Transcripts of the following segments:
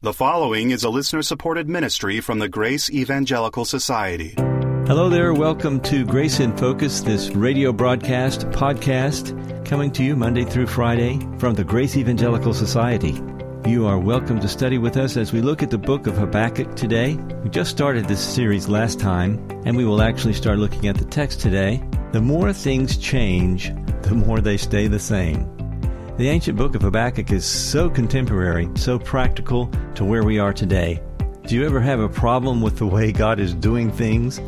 The following is a listener supported ministry from the Grace Evangelical Society. Hello there. Welcome to Grace in Focus, this radio broadcast podcast coming to you Monday through Friday from the Grace Evangelical Society. You are welcome to study with us as we look at the book of Habakkuk today. We just started this series last time, and we will actually start looking at the text today. The more things change, the more they stay the same. The ancient book of Habakkuk is so contemporary, so practical to where we are today. Do you ever have a problem with the way God is doing things?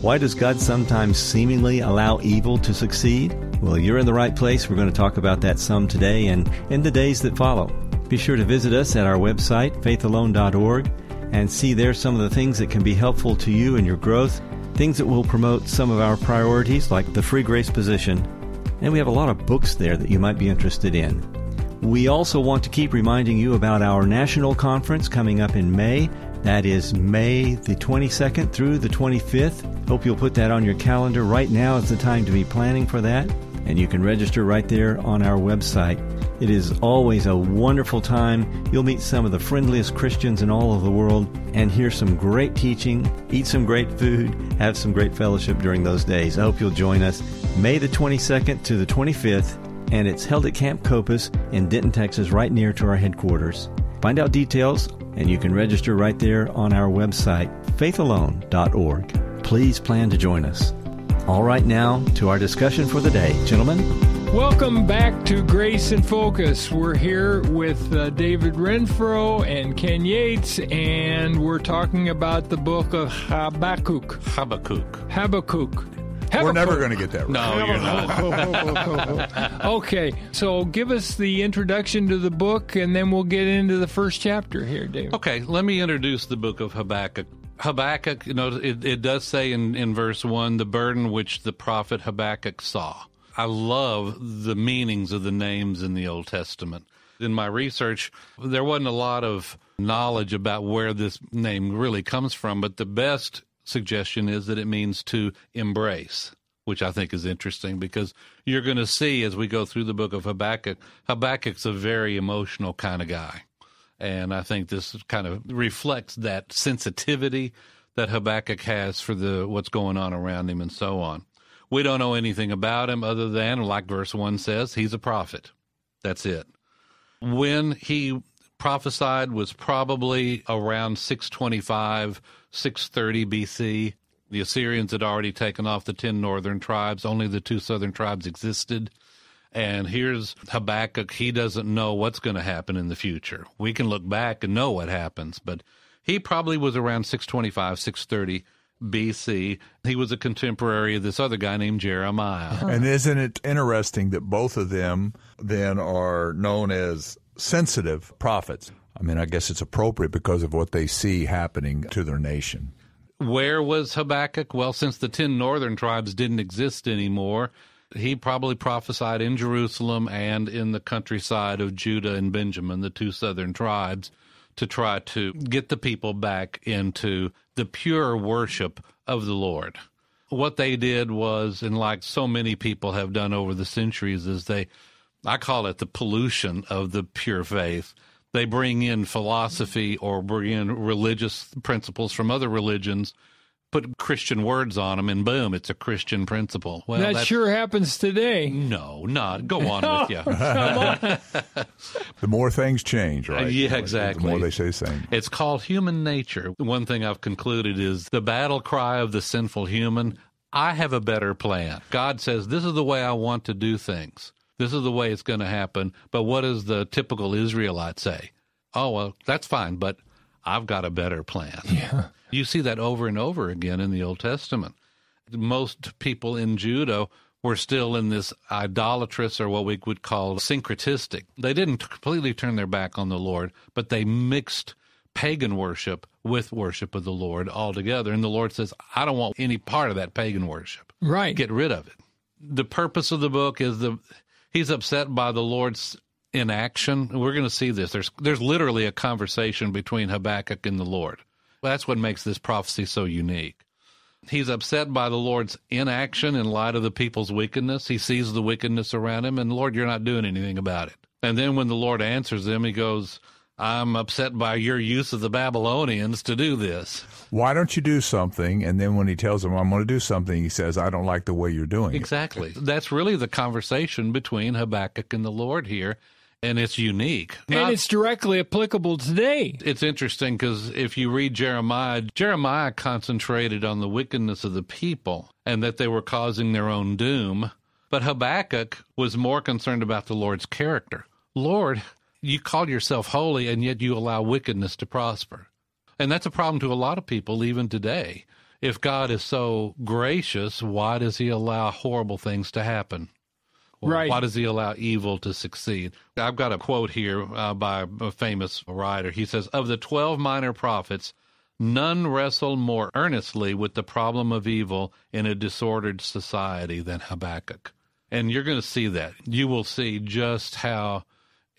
Why does God sometimes seemingly allow evil to succeed? Well, you're in the right place. We're going to talk about that some today and in the days that follow. Be sure to visit us at our website, faithalone.org, and see there some of the things that can be helpful to you in your growth, things that will promote some of our priorities like the free grace position and we have a lot of books there that you might be interested in. We also want to keep reminding you about our national conference coming up in May. That is May the 22nd through the 25th. Hope you'll put that on your calendar. Right now is the time to be planning for that, and you can register right there on our website. It is always a wonderful time. You'll meet some of the friendliest Christians in all of the world and hear some great teaching, eat some great food, have some great fellowship during those days. I hope you'll join us May the 22nd to the 25th, and it's held at Camp Copass in Denton, Texas, right near to our headquarters. Find out details, and you can register right there on our website, faithalone.org. Please plan to join us. All right, now to our discussion for the day. Gentlemen, Welcome back to Grace in Focus. We're here with uh, David Renfro and Ken Yates, and we're talking about the book of Habakkuk. Habakkuk. Habakkuk. We're never going to get that right. No, you're not. okay, so give us the introduction to the book, and then we'll get into the first chapter here, David. Okay, let me introduce the book of Habakkuk. Habakkuk, you know, it, it does say in, in verse 1 the burden which the prophet Habakkuk saw. I love the meanings of the names in the Old Testament. In my research, there wasn't a lot of knowledge about where this name really comes from, but the best suggestion is that it means to embrace, which I think is interesting because you're going to see as we go through the book of Habakkuk, Habakkuk's a very emotional kind of guy. And I think this kind of reflects that sensitivity that Habakkuk has for the what's going on around him and so on. We don't know anything about him other than, like verse 1 says, he's a prophet. That's it. When he prophesied was probably around 625 630 BC. The Assyrians had already taken off the 10 northern tribes, only the two southern tribes existed. And here's Habakkuk. He doesn't know what's going to happen in the future. We can look back and know what happens, but he probably was around 625, 630 BC. He was a contemporary of this other guy named Jeremiah. And isn't it interesting that both of them then are known as sensitive prophets? I mean, I guess it's appropriate because of what they see happening to their nation. Where was Habakkuk? Well, since the 10 northern tribes didn't exist anymore, he probably prophesied in Jerusalem and in the countryside of Judah and Benjamin, the two southern tribes, to try to get the people back into the pure worship of the Lord. What they did was, and like so many people have done over the centuries, is they, I call it the pollution of the pure faith they bring in philosophy or bring in religious principles from other religions, put Christian words on them, and boom, it's a Christian principle. Well, that sure happens today. No, not. Go on with you. the more things change, right? Uh, yeah, exactly. The more they say the same. It's called human nature. One thing I've concluded is the battle cry of the sinful human. I have a better plan. God says, This is the way I want to do things. This is the way it's going to happen. But what does the typical Israelite say? Oh, well, that's fine, but I've got a better plan. Yeah. You see that over and over again in the Old Testament. Most people in Judah were still in this idolatrous or what we would call syncretistic. They didn't completely turn their back on the Lord, but they mixed pagan worship with worship of the Lord altogether. And the Lord says, I don't want any part of that pagan worship. Right. Get rid of it. The purpose of the book is the he's upset by the Lord's inaction. We're going to see this. There's there's literally a conversation between Habakkuk and the Lord. That's what makes this prophecy so unique. He's upset by the Lord's inaction in light of the people's wickedness. He sees the wickedness around him, and Lord, you're not doing anything about it. And then when the Lord answers him, he goes, I'm upset by your use of the Babylonians to do this. Why don't you do something? And then when he tells them, I'm going to do something, he says, I don't like the way you're doing it. Exactly. That's really the conversation between Habakkuk and the Lord here, and it's unique. and Not- it's directly applicable today. it's interesting because if you read Jeremiah, Jeremiah concentrated on the wickedness of the people and that they were causing their own doom. But Habakkuk was more concerned about the Lord's character. Lord, you call yourself holy and yet you allow wickedness to prosper. And that's a problem to a lot of people even today. If God is so gracious, why does he allow horrible things to happen? Or Right. Why does he allow evil to succeed? I've got a quote here uh, by a famous writer. He says, Of the 12 minor prophets, none wrestle more earnestly with the problem of evil in a disordered society than Habakkuk. And you're going to see that. You will see just how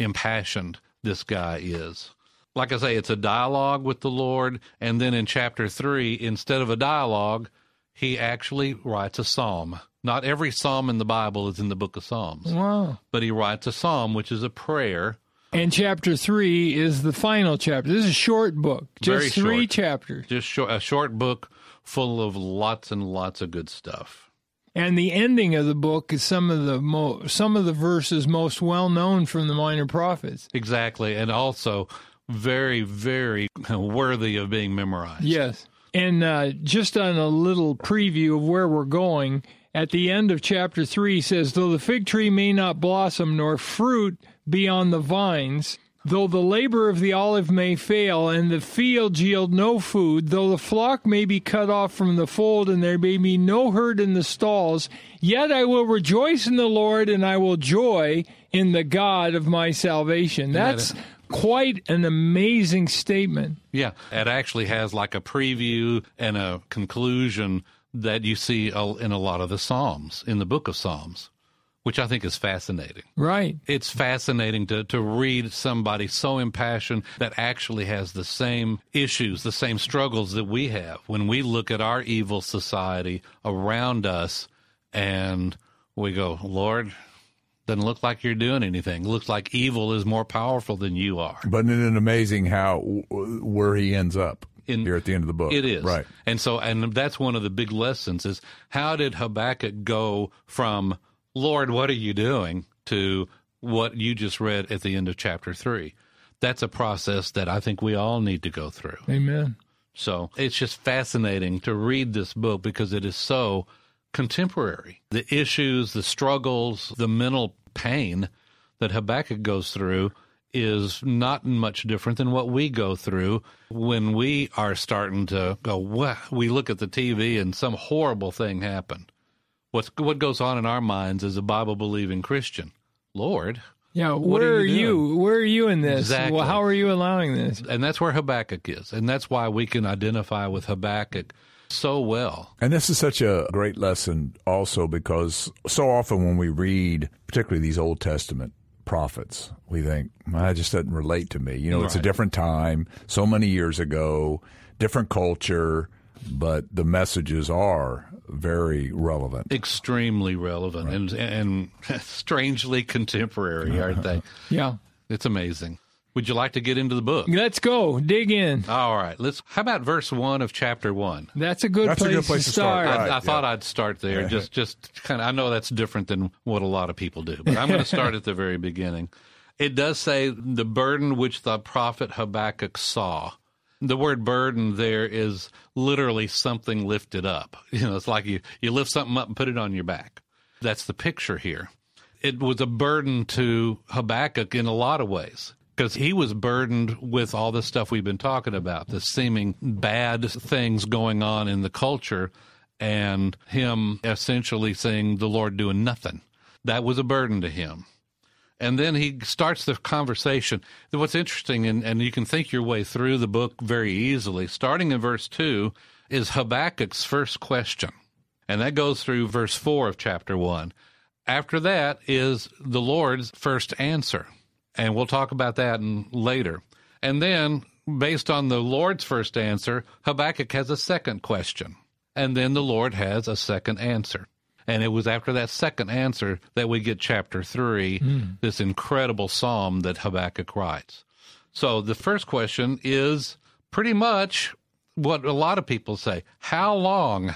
impassioned this guy is. Like I say, it's a dialogue with the Lord. And then in chapter three, instead of a dialogue, he actually writes a psalm. Not every psalm in the Bible is in the book of Psalms, Wow. but he writes a psalm, which is a prayer. And chapter three is the final chapter. This is a short book, Very just three short. chapters. Just short, a short book full of lots and lots of good stuff. And the ending of the book is some of the mo- some of the verses most well known from the minor prophets. Exactly. And also very, very worthy of being memorized. Yes. And uh, just on a little preview of where we're going, at the end of chapter 3 he says, Though the fig tree may not blossom, nor fruit be on the vines, though the labor of the olive may fail, and the field yield no food, though the flock may be cut off from the fold, and there may be no herd in the stalls, yet I will rejoice in the Lord, and I will joy in the God of my salvation. That's quite an amazing statement. Yeah, it actually has like a preview and a conclusion that you see in a lot of the Psalms, in the book of Psalms, which I think is fascinating. Right. It's fascinating to, to read somebody so impassioned that actually has the same issues, the same struggles that we have when we look at our evil society around us and we go, Lord, doesn't look like you're doing anything. Looks like evil is more powerful than you are. But isn't it amazing how where he ends up In- here at the end of the book? It is. right. And so, and that's one of the big lessons is how did Habakkuk go from, Lord, what are you doing, to what you just read at the end of chapter three? That's a process that I think we all need to go through. Amen. So it's just fascinating to read this book because it is so contemporary. The issues, the struggles, the mental pain that Habakkuk goes through is not much different than what we go through when we are starting to go, well, we look at the TV and some horrible thing happened. What's, what goes on in our minds as a Bible believing Christian? Lord, Yeah, What where are are you you? Where are you in this? Exactly. Well, how are you allowing this? and that's where Habakkuk is. And that's why we can identify with Habakkuk so well. And this is such a great lesson also because so often when we read, particularly these Old Testament prophets, we think, "Well, that just doesn't relate to me. You know, it's a different time, so many years ago, different culture, but the messages are very relevant. extremely relevant and and strangely contemporary, aren't they? Yeah. It's amazing. Would you like to get into the book? Let's go. Dig in. All right, let's. How about verse one of chapter one? That's a good, That's a place, good place to to start. start. Right. I, I yeah. thought I'd start there. Just, just kind of. I know that's different than what a lot of people do, but I'm going to start at the very beginning. It does say the burden which the prophet Habakkuk saw. The word burden there is literally something lifted up. You know, it's like you, you lift something up and put it on your back. That's the picture here. It was a burden to Habakkuk in a lot of ways because he was burdened with all the stuff we've been talking about, the seeming bad things going on in the culture, and him essentially saying, The Lord doing nothing. That was a burden to him. And then he starts the conversation. What's interesting, and, and you can think your way through the book very easily, starting in verse 2, is Habakkuk's first question. And that goes through verse 4 of chapter 1. After that is the Lord's first answer. And we'll talk about that in, later. And then, based on the Lord's first answer, Habakkuk has a second question. And then the Lord has a second answer. And it was after that second answer that we get chapter 3, hmm. this incredible psalm that Habakkuk writes. So the first question is pretty much what a lot of people say How long?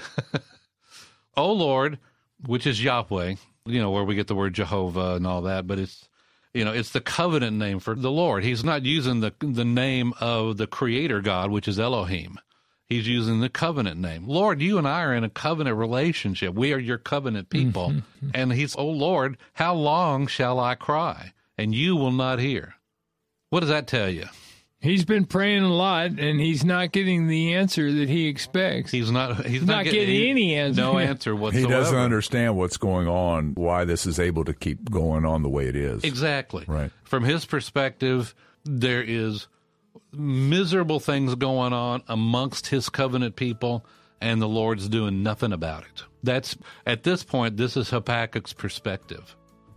oh Lord, which is Yahweh, you know, where we get the word Jehovah and all that, but it's you know, it's the covenant name for the Lord. He's not using the the name of the creator God, which is Elohim. He's using the covenant name. Lord, you and I are in a covenant relationship. We are your covenant people. Mm-hmm. And he's, oh Lord, how long shall I cry? And you will not hear. What does that tell you? He's been praying a lot, and he's not getting the answer that he expects. He's not. He's, not, not, getting, getting any answer. No answer whatsoever. He doesn't understand what's going on. Why this is able to keep going on the way it is. Exactly. Right. From his perspective, there is miserable things going on amongst his covenant people, and the Lord's doing nothing about it. That's at this point. This is Habakkuk's perspective.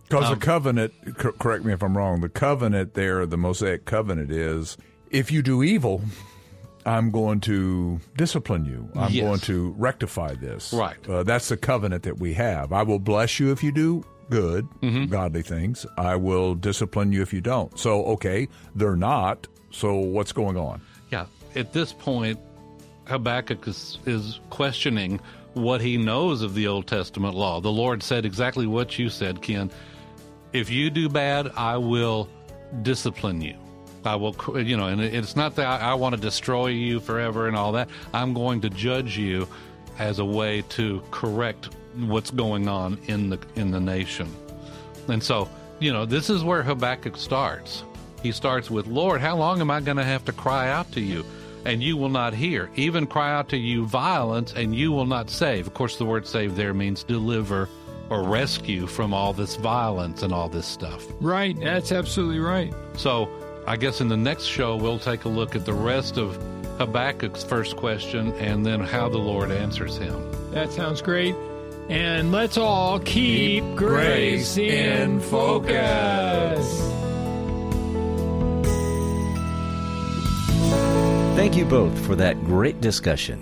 Because um, the covenant, correct me if I'm wrong, the covenant there, the Mosaic covenant is if you do evil, I'm going to discipline you. I'm yes. going to rectify this. Right. Uh, that's the covenant that we have. I will bless you if you do good, mm-hmm. godly things. I will discipline you if you don't. So, okay, they're not. So, what's going on? Yeah. At this point, Habakkuk is, is questioning what he knows of the Old Testament law. The Lord said exactly what you said, Ken. If you do bad, I will discipline you. I will, you know, and it's not that I, I want to destroy you forever and all that. I'm going to judge you as a way to correct what's going on in the in the nation. And so, you know, this is where Habakkuk starts. He starts with, Lord, how long am I going to have to cry out to you? And you will not hear. Even cry out to you violence, and you will not save. Of course, the word save there means deliver or rescue from all this violence and all this stuff. Right. That's absolutely right. So I guess in the next show, we'll take a look at the rest of Habakkuk's first question and then how the Lord answers him. That sounds great. And let's all keep, keep grace in focus. Thank you both for that great discussion.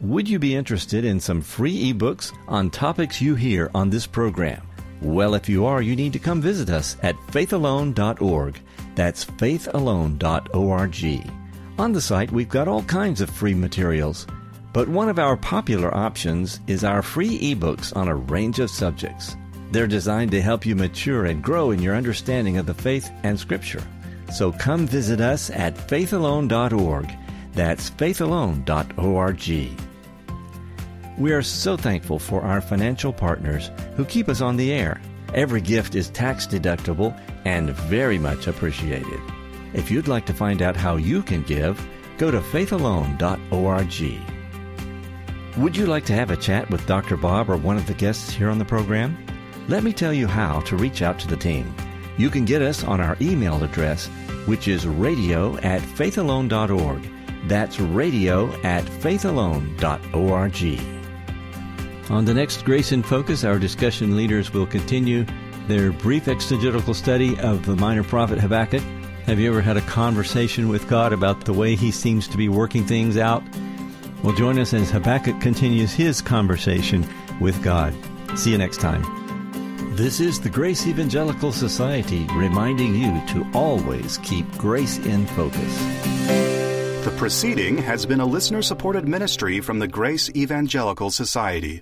Would you be interested in some free ebooks on topics you hear on this program? Well, if you are, you need to come visit us at faithalone.org that's faithalone.org. On the site, we've got all kinds of free materials, but one of our popular options is our free ebooks on a range of subjects. They're designed to help you mature and grow in your understanding of the faith and Scripture. So come visit us at faithalone.org. That's faithalone.org. We are so thankful for our financial partners who keep us on the air. Every gift is tax deductible and very much appreciated. If you'd like to find out how you can give, go to faithalone.org. Would you like to have a chat with Dr. Bob or one of the guests here on the program? Let me tell you how to reach out to the team. You can get us on our email address, which is radio at faithalone.org. That's radio at faithalone.org. On the next Grace in Focus, our discussion leaders will continue their brief exegetical study of the minor prophet Habakkuk. Have you ever had a conversation with God about the way He seems to be working things out? Well, join us as Habakkuk continues his conversation with God. See you next time. This is the Grace Evangelical Society reminding you to always keep grace in focus. The proceeding has been a listener supported ministry from the Grace Evangelical Society.